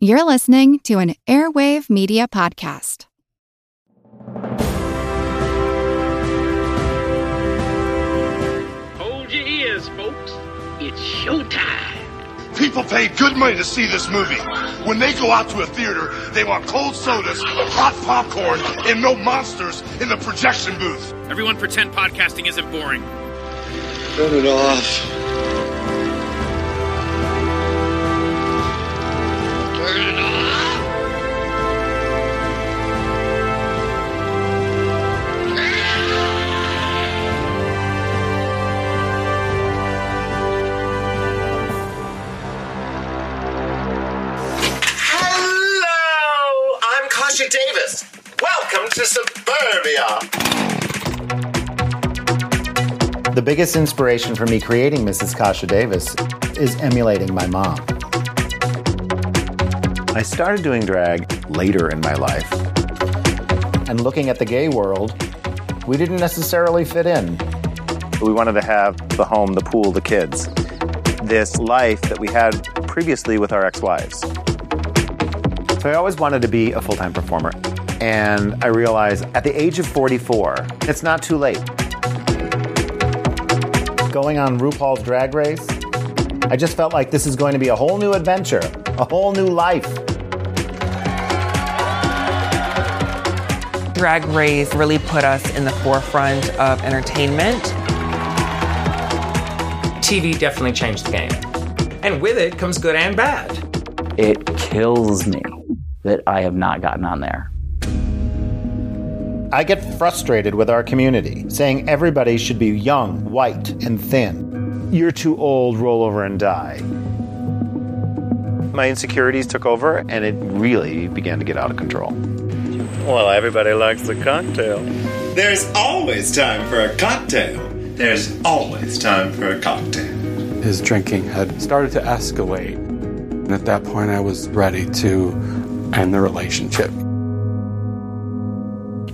You're listening to an Airwave Media Podcast. Hold your ears, folks. It's showtime. People pay good money to see this movie. When they go out to a theater, they want cold sodas, hot popcorn, and no monsters in the projection booth. Everyone pretend podcasting isn't boring. Turn it off. To Suburbia. The biggest inspiration for me creating Mrs. Kasha Davis is emulating my mom. I started doing drag later in my life. And looking at the gay world, we didn't necessarily fit in. We wanted to have the home, the pool, the kids. This life that we had previously with our ex wives. So I always wanted to be a full time performer. And I realized at the age of 44, it's not too late. Going on RuPaul's Drag Race, I just felt like this is going to be a whole new adventure, a whole new life. Drag Race really put us in the forefront of entertainment. TV definitely changed the game. And with it comes good and bad. It kills me that I have not gotten on there. I get frustrated with our community, saying everybody should be young, white, and thin. You're too old, roll over and die. My insecurities took over, and it really began to get out of control. Well, everybody likes a cocktail. There's always time for a cocktail. There's always time for a cocktail. His drinking had started to escalate. And at that point, I was ready to end the relationship.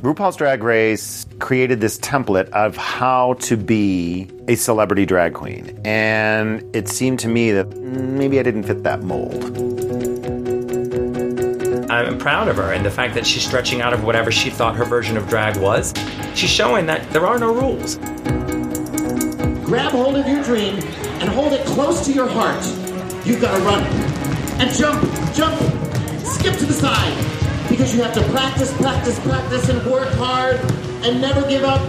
RuPaul's Drag Race created this template of how to be a celebrity drag queen. And it seemed to me that maybe I didn't fit that mold. I'm proud of her and the fact that she's stretching out of whatever she thought her version of drag was. She's showing that there are no rules. Grab hold of your dream and hold it close to your heart. You've got to run and jump, jump, skip to the side because you have to practice, practice, practice, and work hard and never give up.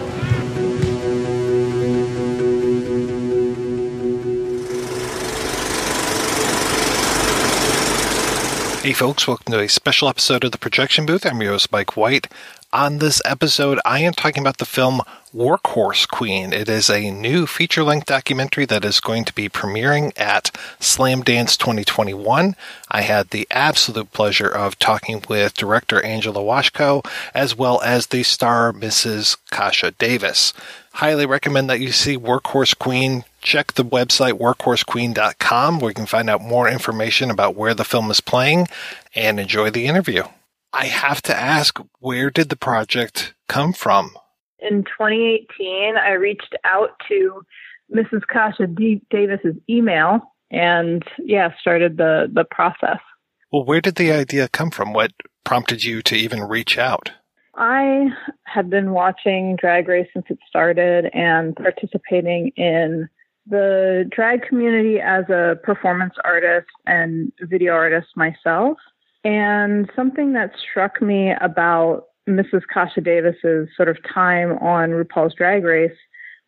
Hey folks, welcome to a special episode of the Projection Booth. I'm your host, Mike White. On this episode, I am talking about the film Workhorse Queen. It is a new feature length documentary that is going to be premiering at Slamdance 2021. I had the absolute pleasure of talking with director Angela Washko as well as the star Mrs. Kasha Davis. Highly recommend that you see Workhorse Queen. Check the website workhorsequeen.com where you can find out more information about where the film is playing and enjoy the interview. I have to ask, where did the project come from? In 2018, I reached out to Mrs. Kasha D- Davis's email and yeah, started the the process. Well, where did the idea come from? What prompted you to even reach out? I had been watching Drag Race since it started and participating in the drag community as a performance artist and video artist myself. And something that struck me about Mrs. Kasha Davis's sort of time on RuPaul's Drag Race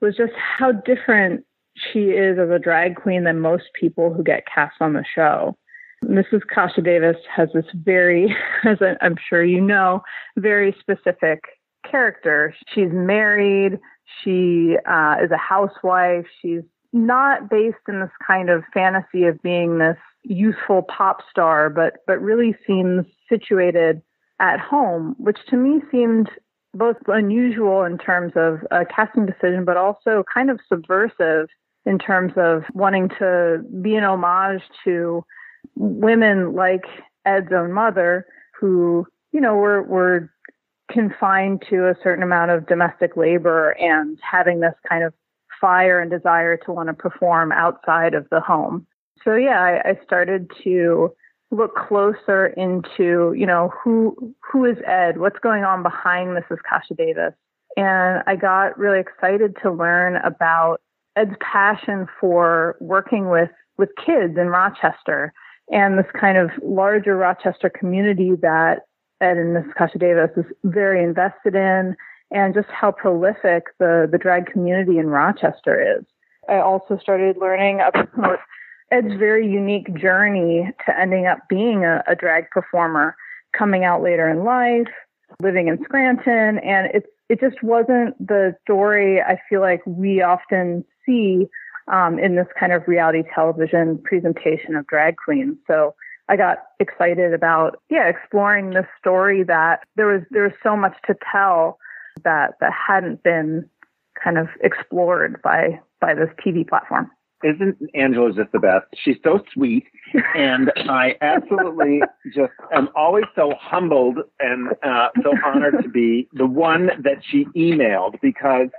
was just how different she is as a drag queen than most people who get cast on the show. Mrs. Kasha Davis has this very, as I'm sure you know, very specific character. She's married. She uh, is a housewife. She's not based in this kind of fantasy of being this youthful pop star, but but really seems situated at home, which to me seemed both unusual in terms of a casting decision, but also kind of subversive in terms of wanting to be an homage to women like Ed's own mother, who you know were were confined to a certain amount of domestic labor and having this kind of fire and desire to want to perform outside of the home. So yeah, I, I started to look closer into, you know, who who is Ed? What's going on behind Mrs. Kasha Davis? And I got really excited to learn about Ed's passion for working with with kids in Rochester and this kind of larger Rochester community that Ed and Mrs. Kasha Davis is very invested in and just how prolific the, the drag community in Rochester is. I also started learning about Ed's very unique journey to ending up being a, a drag performer, coming out later in life, living in Scranton, and it's it just wasn't the story I feel like we often see um, in this kind of reality television presentation of drag queens. So I got excited about yeah exploring this story that there was there was so much to tell that that hadn't been kind of explored by by this TV platform isn't Angela just the best? She's so sweet, and I absolutely just am always so humbled and uh, so honored to be the one that she emailed because,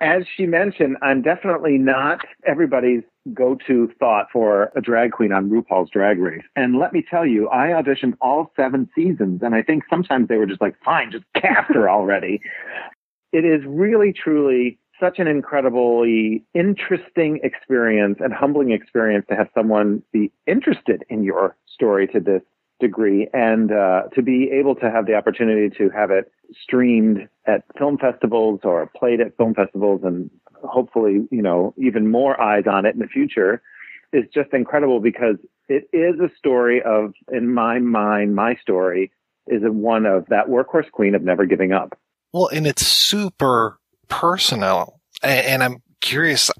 as she mentioned, I'm definitely not everybody's go-to thought for a drag queen on RuPaul's Drag Race. And let me tell you, I auditioned all seven seasons, and I think sometimes they were just like, "Fine, just cast her already." It is really, truly such an incredibly interesting experience and humbling experience to have someone be interested in your story to this degree and uh, to be able to have the opportunity to have it streamed at film festivals or played at film festivals and hopefully you know even more eyes on it in the future is just incredible because it is a story of in my mind my story is one of that workhorse queen of never giving up. Well and it's super personal. And I'm curious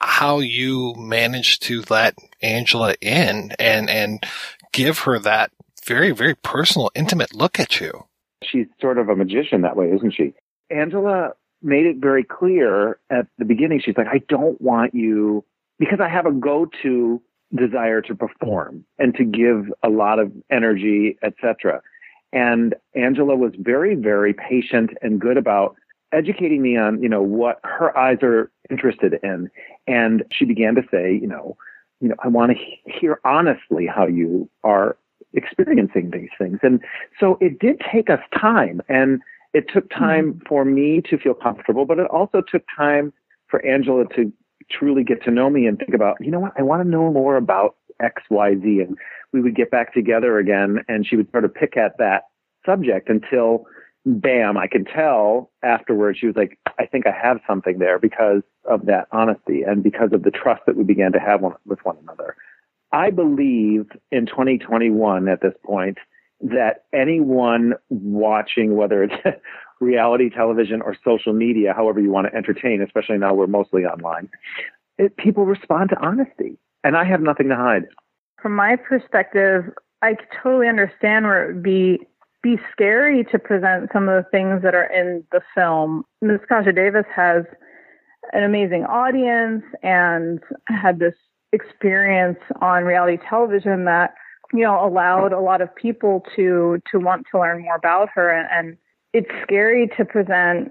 how you managed to let Angela in and, and give her that very, very personal, intimate look at you. She's sort of a magician that way, isn't she? Angela made it very clear at the beginning. She's like, I don't want you because I have a go-to desire to perform and to give a lot of energy, etc. And Angela was very, very patient and good about educating me on, you know, what her eyes are interested in. And she began to say, you know, you know, I want to hear honestly how you are experiencing these things. And so it did take us time and it took time mm-hmm. for me to feel comfortable, but it also took time for Angela to truly get to know me and think about, you know what, I want to know more about X, Y, Z. And we would get back together again and she would sort of pick at that subject until bam, I could tell afterwards she was like, I think I have something there because of that honesty and because of the trust that we began to have one, with one another. I believe in 2021 at this point that anyone watching, whether it's reality television or social media, however you want to entertain, especially now we're mostly online, it, people respond to honesty. And I have nothing to hide. From my perspective, I totally understand where it would be be scary to present some of the things that are in the film. Ms. Kasha Davis has an amazing audience and had this experience on reality television that you know allowed a lot of people to to want to learn more about her and, and it's scary to present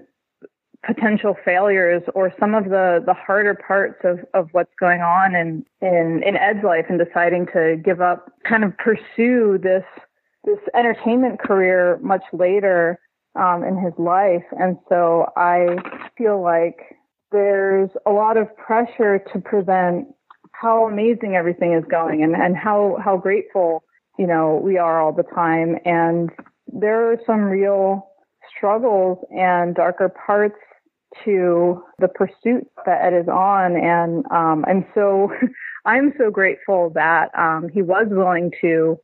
potential failures or some of the the harder parts of of what's going on in in in Ed's life and deciding to give up kind of pursue this this entertainment career much later um, in his life. And so I feel like there's a lot of pressure to present how amazing everything is going and, and how, how grateful, you know, we are all the time. And there are some real struggles and darker parts to the pursuit that Ed is on. And um, so, I'm so grateful that um, he was willing to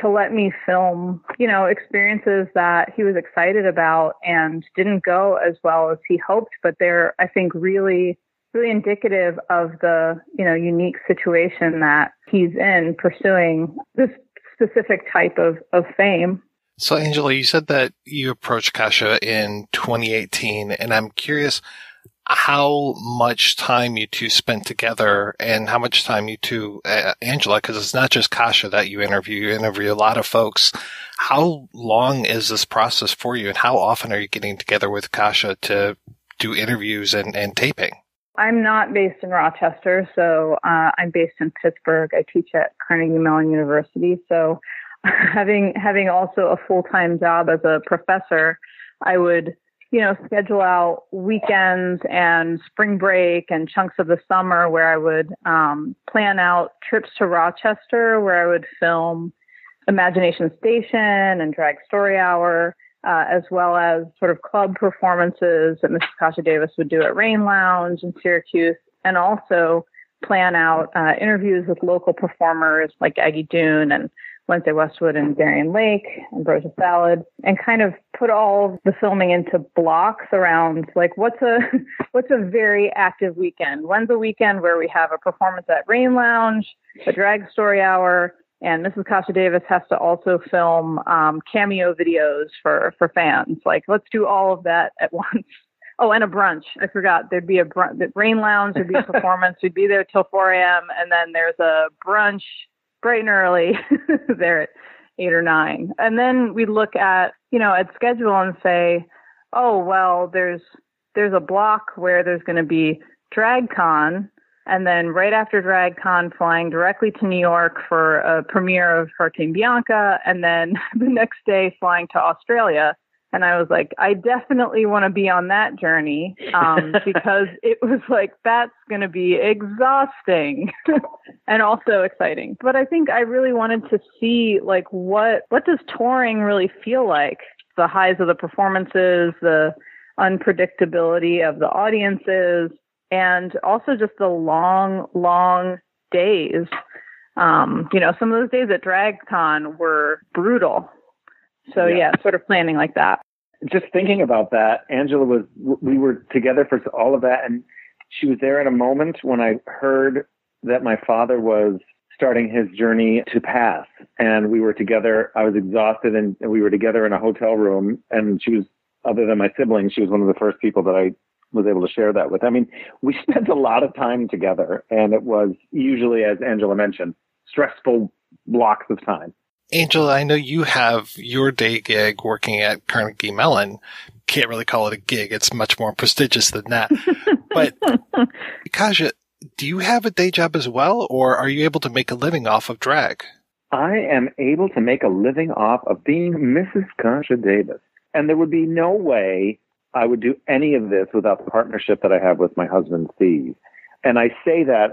to let me film, you know, experiences that he was excited about and didn't go as well as he hoped, but they're, I think, really, really indicative of the, you know, unique situation that he's in pursuing this specific type of, of fame. So, Angela, you said that you approached Kasha in 2018, and I'm curious, how much time you two spent together and how much time you two, uh, Angela, because it's not just Kasha that you interview, you interview a lot of folks. How long is this process for you and how often are you getting together with Kasha to do interviews and, and taping? I'm not based in Rochester, so uh, I'm based in Pittsburgh. I teach at Carnegie Mellon University, so having having also a full time job as a professor, I would you know schedule out weekends and spring break and chunks of the summer where I would um, plan out trips to Rochester where I would film Imagination Station and Drag Story Hour uh, as well as sort of club performances that Mrs. Kasha Davis would do at Rain Lounge in Syracuse, and also plan out uh, interviews with local performers like Aggie Dune and Wednesday Westwood and Darienne Lake and Brosia Salad, and kind of put all the filming into blocks around like what's a what's a very active weekend. When's a weekend where we have a performance at Rain Lounge, a drag story hour, and Mrs. Kasha Davis has to also film um, cameo videos for for fans. Like, let's do all of that at once. Oh, and a brunch. I forgot. There'd be a brunch. The Rain Lounge would be a performance. We'd be there till 4 a.m. And then there's a brunch bright and early there at eight or nine. And then we look at, you know, at schedule and say, oh, well, there's there's a block where there's going to be DragCon and then right after DragCon, flying directly to New York for a premiere of Hurricane Bianca, and then the next day flying to Australia. And I was like, I definitely want to be on that journey um, because it was like that's going to be exhausting and also exciting. But I think I really wanted to see like what what does touring really feel like? The highs of the performances, the unpredictability of the audiences, and also just the long, long days. Um, you know, some of those days at DragCon were brutal. So yeah. yeah, sort of planning like that. Just thinking about that, Angela was, we were together for all of that and she was there at a moment when I heard that my father was starting his journey to pass and we were together. I was exhausted and we were together in a hotel room and she was, other than my siblings, she was one of the first people that I was able to share that with. I mean, we spent a lot of time together, and it was usually, as Angela mentioned, stressful blocks of time. Angela, I know you have your day gig working at Carnegie Mellon. Can't really call it a gig. It's much more prestigious than that. but Kasha, do you have a day job as well, or are you able to make a living off of drag? I am able to make a living off of being Mrs. Kasha Davis. And there would be no way I would do any of this without the partnership that I have with my husband, Steve. And I say that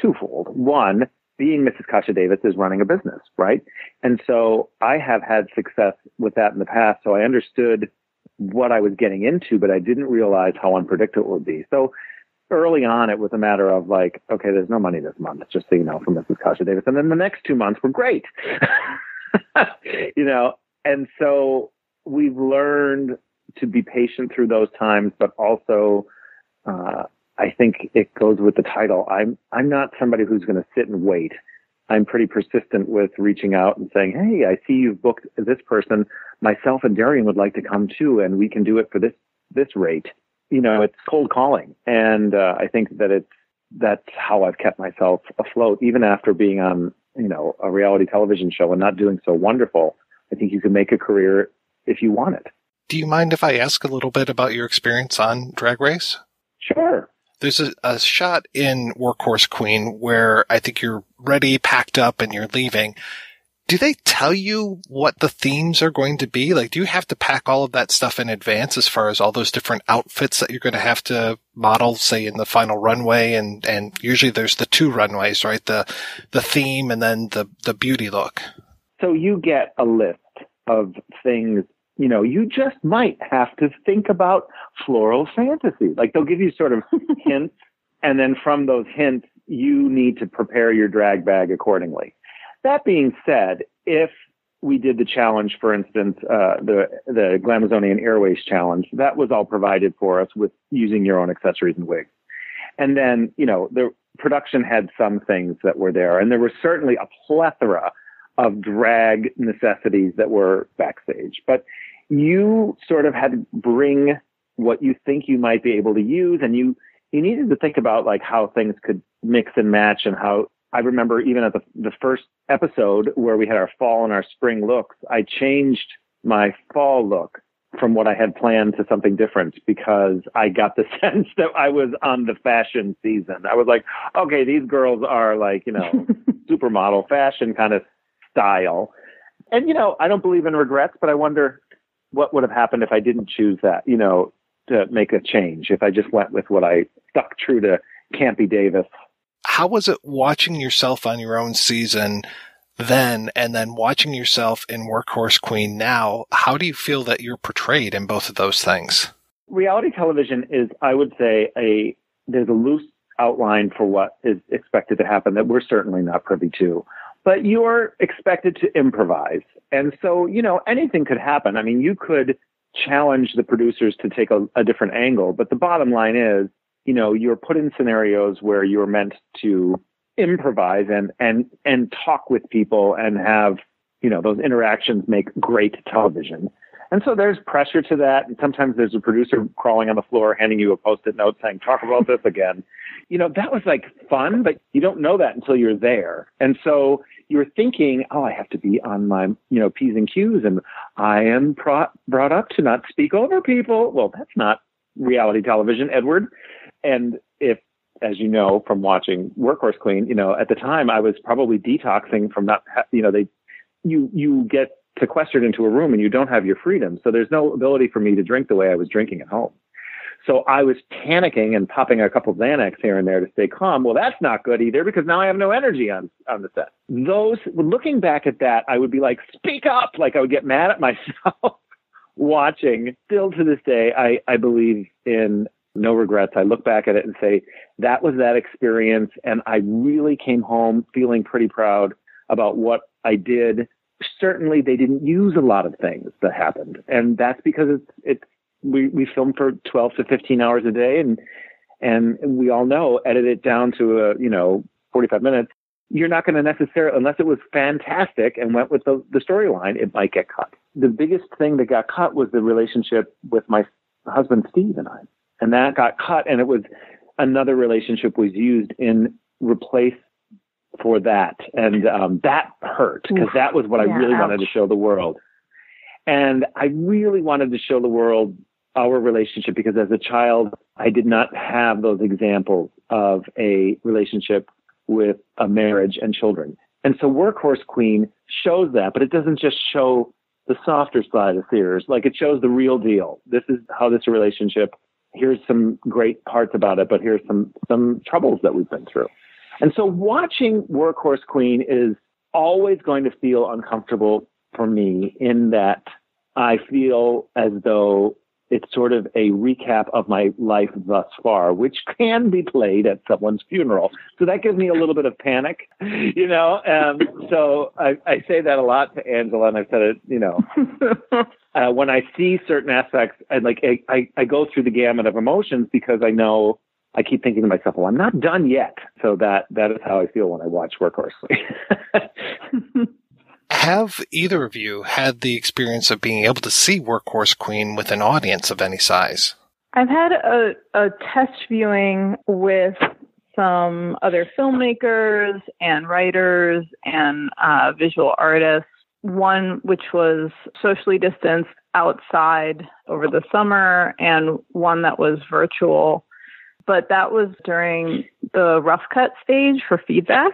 twofold. One, being Mrs. Kasha Davis is running a business, right? And so I have had success with that in the past. So I understood what I was getting into, but I didn't realize how unpredictable it would be. So early on, it was a matter of like, okay, there's no money this month, just so you know, from Mrs. Kasha Davis. And then the next two months were great, you know? And so we've learned to be patient through those times, but also, think it goes with the title. I'm I'm not somebody who's going to sit and wait. I'm pretty persistent with reaching out and saying, "Hey, I see you've booked this person. Myself and Darienne would like to come too, and we can do it for this this rate." You know, it's cold calling, and uh, I think that it's that's how I've kept myself afloat, even after being on you know a reality television show and not doing so wonderful. I think you can make a career if you want it. Do you mind if I ask a little bit about your experience on Drag Race? Sure. There's a, a, shot in Workhorse Queen where I think you're ready, packed up, and you're leaving. Do they tell you what the themes are going to be? Like, do you have to pack all of that stuff in advance as far as all those different outfits that you're going to have to model, say, in the final runway? And, and usually there's the two runways, right? The, the theme and then the, the beauty look. So you get a list of things you know, you just might have to think about floral fantasy. Like they'll give you sort of hints, and then from those hints, you need to prepare your drag bag accordingly. That being said, if we did the challenge, for instance, uh, the the Glamazonian Airways challenge, that was all provided for us with using your own accessories and wigs. And then, you know, the production had some things that were there, and there was certainly a plethora of drag necessities that were backstage. But you sort of had to bring what you think you might be able to use and you you needed to think about like how things could mix and match and how I remember even at the the first episode where we had our fall and our spring looks, I changed my fall look from what I had planned to something different because I got the sense that I was on the fashion season. I was like, okay, these girls are like, you know, supermodel fashion kind of style. And, you know, I don't believe in regrets, but I wonder what would have happened if I didn't choose that, you know, to make a change, if I just went with what I stuck true to Campy Davis. How was it watching yourself on your own season then and then watching yourself in Workhorse Queen now? How do you feel that you're portrayed in both of those things? Reality television is, I would say, a there's a loose outline for what is expected to happen that we're certainly not privy to. But you're expected to improvise. And so, you know, anything could happen. I mean, you could challenge the producers to take a, a different angle, but the bottom line is, you know, you're put in scenarios where you're meant to improvise and and and talk with people and have you know those interactions make great television and so there's pressure to that. And sometimes there's a producer crawling on the floor handing you a post-it note saying talk about this again. You know that was like fun but you don't know that until you're there. And so you're thinking oh i have to be on my you know p's and q's and i am pro- brought up to not speak over people. Well that's not reality television edward. And if as you know from watching Workhorse Queen, you know, at the time I was probably detoxing from not, you know, they, you, you get sequestered into a room and you don't have your freedom. So there's no ability for me to drink the way I was drinking at home. So I was panicking and popping a couple of Xanax here and there to stay calm. Well, that's not good either because now I have no energy on, on the set. Those, looking back at that, I would be like, speak up. Like I would get mad at myself watching. Still to this day, I, I believe in no regrets. I look back at it and say, that was that experience. And I really came home feeling pretty proud about what I did. Certainly, they didn't use a lot of things that happened. And that's because it's, it's, we, we filmed for 12 to 15 hours a day and, and we all know, edit it down to a, you know, 45 minutes. You're not going to necessarily, unless it was fantastic and went with the, the storyline, it might get cut. The biggest thing that got cut was the relationship with my husband, Steve, and I and that got cut and it was another relationship was used in replace for that and um, that hurt because that was what yeah, i really ouch. wanted to show the world and i really wanted to show the world our relationship because as a child i did not have those examples of a relationship with a marriage and children and so workhorse queen shows that but it doesn't just show the softer side of Sears. Like it shows the real deal. This is how this relationship here's some great parts about it, but here's some some troubles that we've been through. And so watching Workhorse Queen is always going to feel uncomfortable for me in that I feel as though it's sort of a recap of my life thus far, which can be played at someone's funeral. So that gives me a little bit of panic, you know. Um, so I, I say that a lot to Angela, and I've said it, you know, uh, when I see certain aspects, and like I, I, I go through the gamut of emotions because I know I keep thinking to myself, well, I'm not done yet. So that that is how I feel when I watch Workhorse. Have either of you had the experience of being able to see Workhorse Queen with an audience of any size? I've had a, a test viewing with some other filmmakers and writers and uh, visual artists. One which was socially distanced outside over the summer, and one that was virtual. But that was during the rough cut stage for feedback.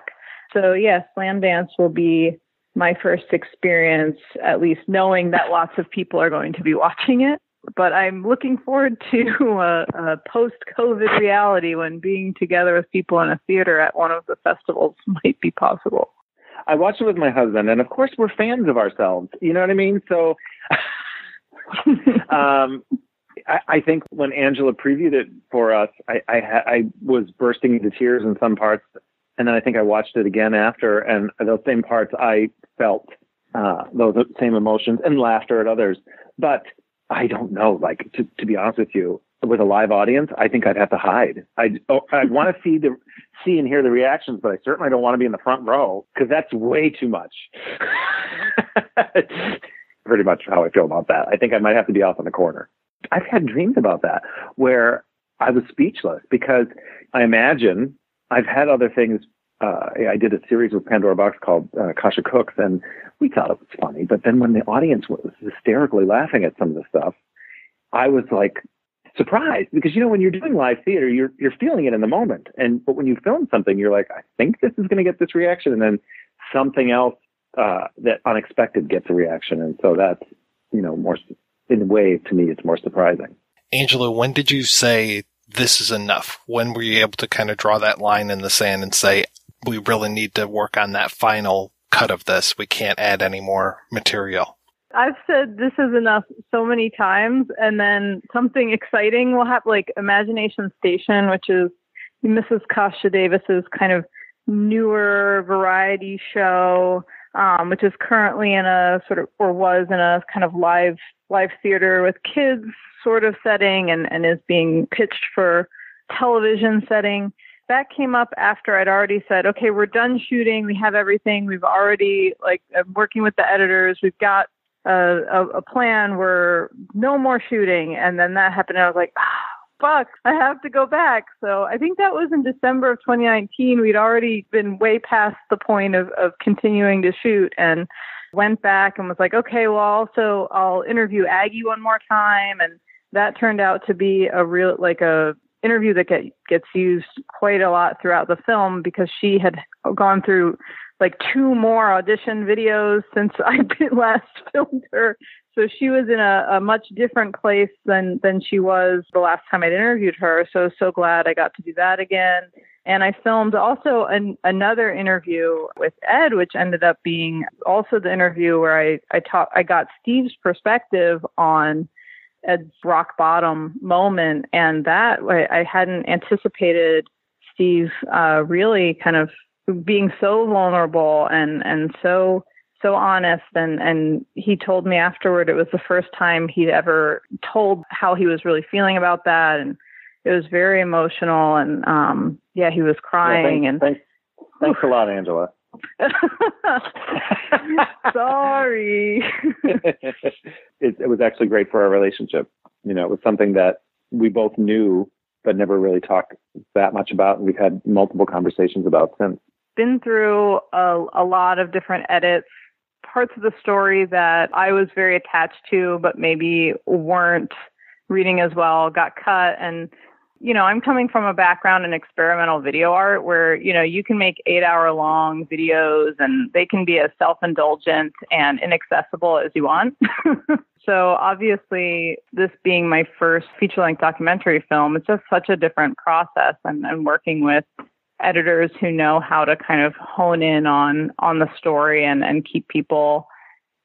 So, yes, Slamdance will be my first experience, at least knowing that lots of people are going to be watching it. But I'm looking forward to a, a post COVID reality when being together with people in a theater at one of the festivals might be possible. I watched it with my husband, and of course, we're fans of ourselves. You know what I mean? So, um, I, I, think when Angela previewed it for us, I, I, I was bursting into tears in some parts and then I think I watched it again after, and those same parts I felt uh, those same emotions and laughter at others. But I don't know. Like to, to be honest with you, with a live audience, I think I'd have to hide. I'd oh, I'd want to see the see and hear the reactions, but I certainly don't want to be in the front row because that's way too much. Pretty much how I feel about that. I think I might have to be off in the corner. I've had dreams about that where I was speechless because I imagine I've had other things. Uh, I did a series with Pandora Boxx called uh, Kasha Cooks, and we thought it was funny. But then when the audience was hysterically laughing at some of the stuff, I was like surprised because you know when you're doing live theater, you're you're feeling it in the moment, and but when you film something, you're like, I think this is going to get this reaction, and then something else uh, that unexpected gets a reaction, and so that's you know more in a way to me it's more surprising. Angela, when did you say this is enough? When were you able to kind of draw that line in the sand and say we really need to work on that final cut of this? We can't add any more material. I've said this is enough so many times, and then something exciting will happen, like Imagination Station, which is Mrs. Kasha Davis's kind of newer variety show, um, which is currently in a sort of or was in a kind of live live theater with kids sort of setting, and and is being pitched for television setting. That came up after I'd already said, okay, we're done shooting. We have everything. We've already like I'm working with the editors. We've got a, a, a plan where no more shooting. And then that happened. And I was like, ah, fuck, I have to go back. So I think that was in December of 2019. We'd already been way past the point of, of continuing to shoot and went back and was like, okay, well, also I'll interview Aggie one more time. And that turned out to be a real, like a interview that get, gets used quite a lot throughout the film because she had gone through like two more audition videos since I last filmed her. So she was in a, a, much different place than than she was the last time I'd interviewed her. So so glad I got to do that again. And I filmed also an, another interview with Ed, which ended up being also the interview where I I taught I got Steve's perspective on Ed's rock bottom moment, and that I, I hadn't anticipated Steve uh, really kind of being so vulnerable and and so so honest. And and he told me afterward it was the first time he'd ever told how he was really feeling about that. And it was very emotional and um yeah he was crying yeah, and thanks, thanks a lot angela. Sorry. It, it was actually great for our relationship. You know it was something that we both knew but never really talked that much about and we've had multiple conversations about since. Been through a, a lot of different edits, parts of the story that I was very attached to, but maybe weren't reading as well, got cut. And, you know, I'm coming from a background in experimental video art where, you know, you can make eight hour long videos and they can be as self indulgent and inaccessible as you want. so obviously, this being my first feature length documentary film, it's just such a different process and, working with editors who know how to kind of hone in on on the story and and keep people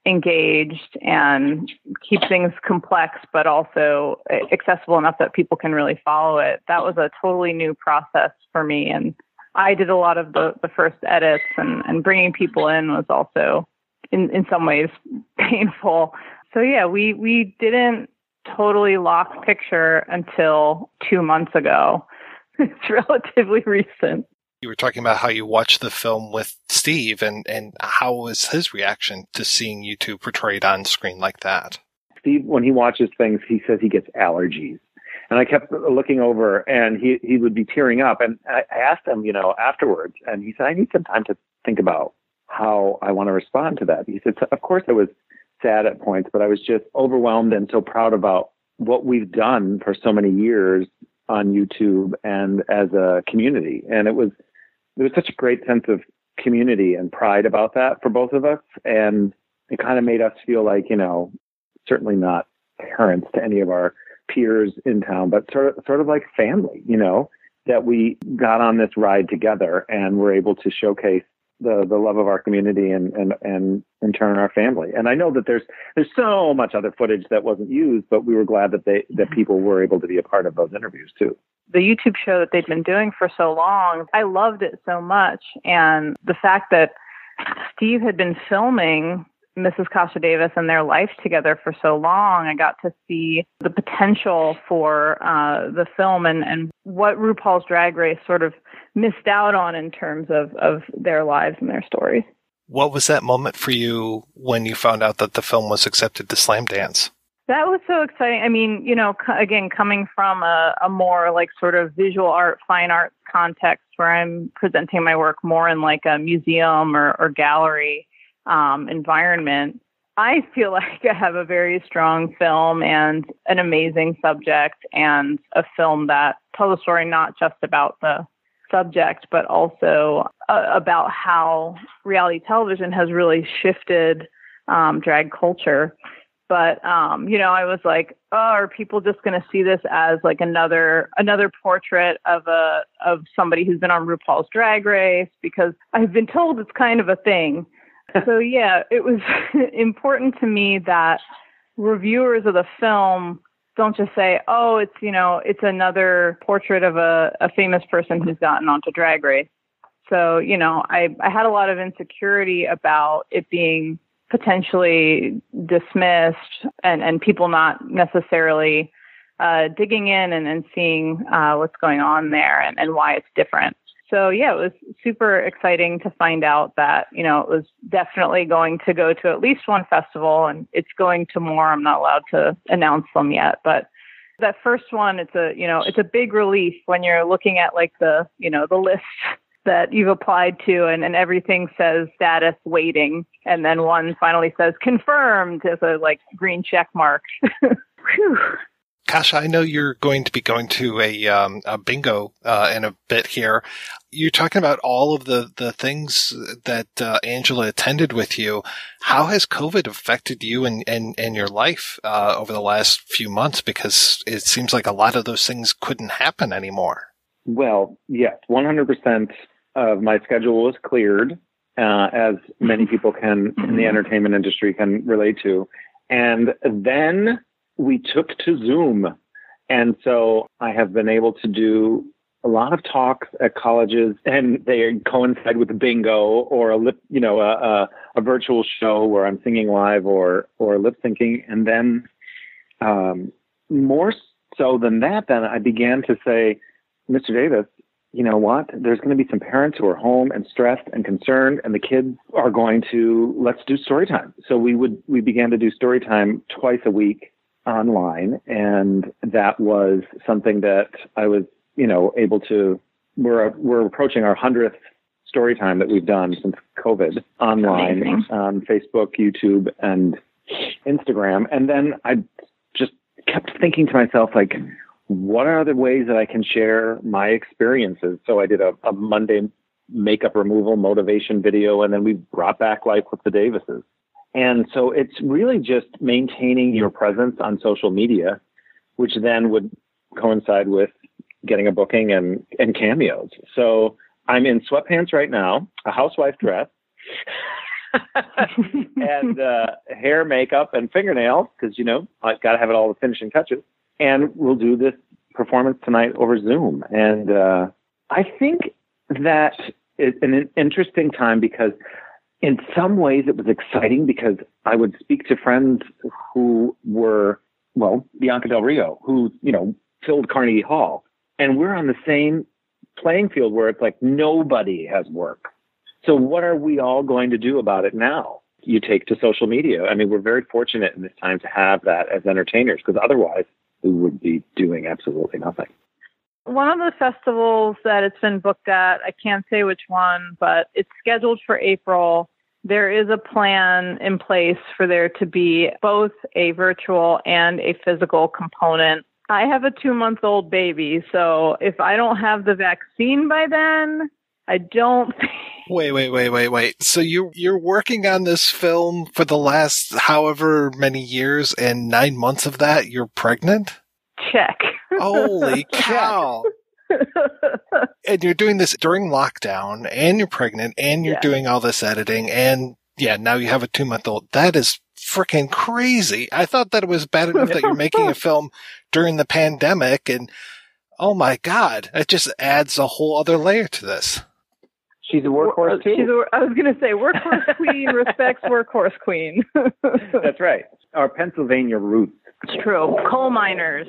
engaged and keep things complex but also accessible enough that people can really follow it. That was a totally new process for me and i did a lot of the the first edits and and bringing people in was also in in some ways painful. So yeah we we didn't totally lock picture until 2 months ago. It's relatively recent. You were talking about how you watched the film with Steve and, and how was his reaction to seeing you two portrayed on screen like that? Steve, when he watches things, he says he gets allergies. And I kept looking over and he, he would be tearing up. And I asked him, you know, afterwards, and he said, I need some time to think about how I want to respond to that. He said, of course I was sad at points, but I was just overwhelmed and so proud about what we've done for so many years on YouTube and as a community. And it was there was such a great sense of community and pride about that for both of us. And it kind of made us feel like, you know, certainly not parents to any of our peers in town, but sort of sort of like family, you know, that we got on this ride together and were able to showcase the the love of our community and and and in turn our family. And I know that there's there's so much other footage that wasn't used, but we were glad that they that people were able to be a part of those interviews too. The YouTube show that they'd been doing for so long, I loved it so much, and the fact that Steve had been filming Mrs. Kasha Davis and their life together for so long, I got to see the potential for uh, the film and, and what RuPaul's Drag Race sort of missed out on in terms of, of their lives and their stories. What was that moment for you when you found out that the film was accepted to Slamdance? That was so exciting. I mean, you know, again, coming from a, a more like sort of visual art, fine arts context where I'm presenting my work more in like a museum or, or gallery um, environment, I feel like I have a very strong film and an amazing subject and a film that tells a story not just about the subject, but also uh, about how reality television has really shifted um, drag culture. But um, you know, I was like, oh, are people just going to see this as like another another portrait of a of somebody who's been on RuPaul's Drag Race? Because I've been told it's kind of a thing. so yeah, it was important to me that reviewers of the film don't just say, oh, it's, you know, it's another portrait of a, a famous person who's gotten onto Drag Race. So, you know, I, I had a lot of insecurity about it being potentially dismissed and, and people not necessarily uh, digging in and, and seeing uh, what's going on there and, and why it's different so yeah, it was super exciting to find out that, you know, it was definitely going to go to at least one festival and it's going to more. I'm not allowed to announce them yet, but that first one, it's a, you know, it's a big relief when you're looking at like the, you know, the list that you've applied to and, and everything says status waiting. And then one finally says confirmed as a like green check mark. Kasha, I know you're going to be going to a, um, a bingo uh, in a bit here. You're talking about all of the, the things that uh, Angela attended with you. How has COVID affected you and, and, and your life uh, over the last few months? Because it seems like a lot of those things couldn't happen anymore. Well, yes, 100% of my schedule was cleared, uh, as many people can in the entertainment industry can relate to. And then we took to Zoom. And so I have been able to do a lot of talks at colleges and they coincide with bingo or a lip, you know, a, a, a virtual show where I'm singing live or, or lip syncing. And then, um, more so than that, then I began to say, Mr. Davis, you know what? There's going to be some parents who are home and stressed and concerned, and the kids are going to let's do story time. So we would we began to do story time twice a week online, and that was something that I was, you know, able to. We're we're approaching our hundredth story time that we've done since COVID online on Facebook, YouTube, and Instagram. And then I just kept thinking to myself, like, what are the ways that I can share my experiences? So I did a, a Monday makeup removal motivation video, and then we brought back life with the Davises. And so it's really just maintaining your presence on social media, which then would coincide with getting a booking and, and cameos. So I'm in sweatpants right now, a housewife dress, and uh, hair, makeup, and fingernails, because, you know, I've got to have it all the finishing touches. And we'll do this performance tonight over Zoom. And uh, I think that it's an interesting time because in some ways it was exciting because I would speak to friends who were, well, Bianca Del Rio, who, you know, filled Carnegie Hall. And we're on the same playing field where it's like nobody has work. So what are we all going to do about it now? You take to social media. I mean, we're very fortunate in this time to have that as entertainers because otherwise we would be doing absolutely nothing. One of the festivals that it's been booked at, I can't say which one, but it's scheduled for April there is a plan in place for there to be both a virtual and a physical component. I have a two month old baby, so if I don't have the vaccine by then, I don't. wait, wait, wait, wait, wait. So you're you're working on this film for the last however many years, and nine months of that you're pregnant. Check. Holy cow! and you're doing this during lockdown and you're pregnant and you're yeah. doing all this editing and yeah, now you have a two month old. That is freaking crazy. I thought that it was bad enough that you're making a film during the pandemic and oh my God, it just adds a whole other layer to this. She's a workhorse too. Uh, she's a, I was going to say workhorse queen respects workhorse queen. That's right. Our Pennsylvania roots. It's true. Coal miners.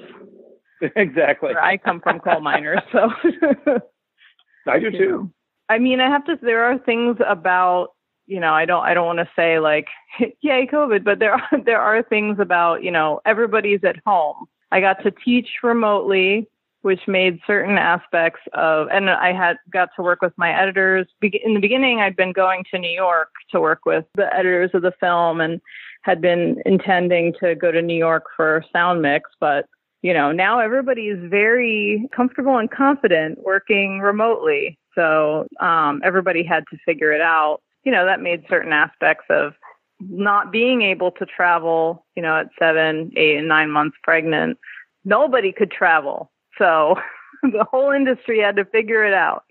exactly. I come from coal miners, so I do too. I mean, I have to. There are things about you know. I don't. I don't want to say like, yay, COVID, but there are there are things about you know everybody's at home. I got to teach remotely, which made certain aspects of, and I had got to work with my editors. In the beginning, I'd been going to New York to work with the editors of the film, and had been intending to go to New York for sound mix, but you know, now everybody is very comfortable and confident working remotely. So um, everybody had to figure it out. You know, that made certain aspects of not being able to travel, you know, at seven, eight, and nine months pregnant. Nobody could travel. So the whole industry had to figure it out.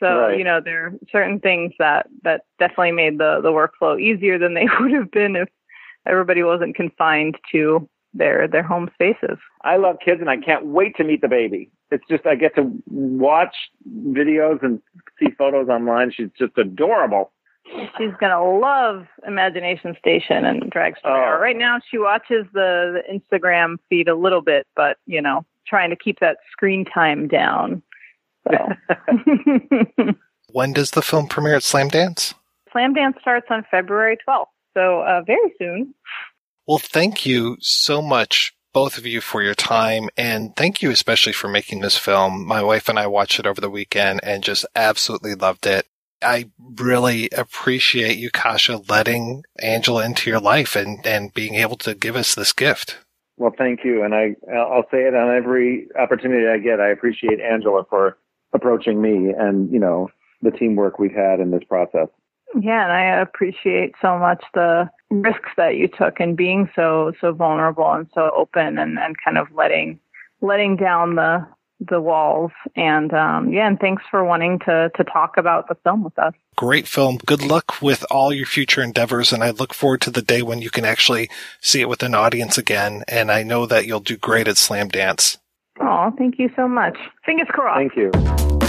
So, right. you know, there are certain things that, that definitely made the, the workflow easier than they would have been if everybody wasn't confined to their their home spaces. I love kids and I can't wait to meet the baby. It's just I get to watch videos and see photos online. She's just adorable. She's gonna love Imagination Station and Drag Story. Oh. Right now, she watches the, the Instagram feed a little bit, but you know, trying to keep that screen time down. So. when does the film premiere at Slamdance? Slam Dance starts on February 12th, so uh, very soon. Well, thank you so much, both of you, for your time. And thank you especially for making this film. My wife and I watched it over the weekend and just absolutely loved it. I really appreciate you, Kasha, letting Angela into your life and, and being able to give us this gift. Well, thank you. And I, I'll say it on every opportunity I get. I appreciate Angela for approaching me and, you know, the teamwork we've had in this process. Yeah, and I appreciate so much the risks that you took and being so so vulnerable and so open and, and kind of letting letting down the the walls. And um, yeah and thanks for wanting to to talk about the film with us. Great film. Good luck with all your future endeavors and i look forward to the day when you can actually see it with an audience again and i know that you'll do great at Slamdance. oh thank you so much. Fingers crossed. Thank you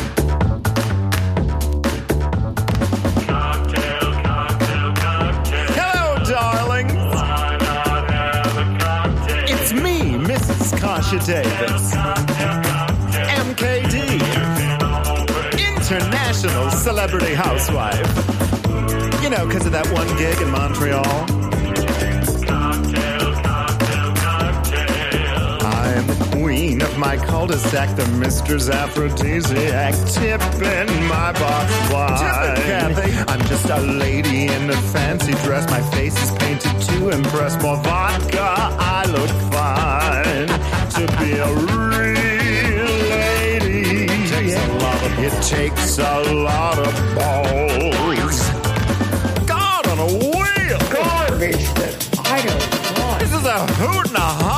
Kasha Davis. MKD. International Celebrity Housewife. You know, because of that one gig in Montreal. I'm the queen of my cul-de-sac, the mistress aphrodisiac, tipping my box wine. I'm just a lady in a fancy dress. My face is painted to impress. More vodka, I look fine to be a real lady. It Takes a lot of, it takes a lot of balls. God on a wheel. Garbage that I don't want. This is a hoot and a holler.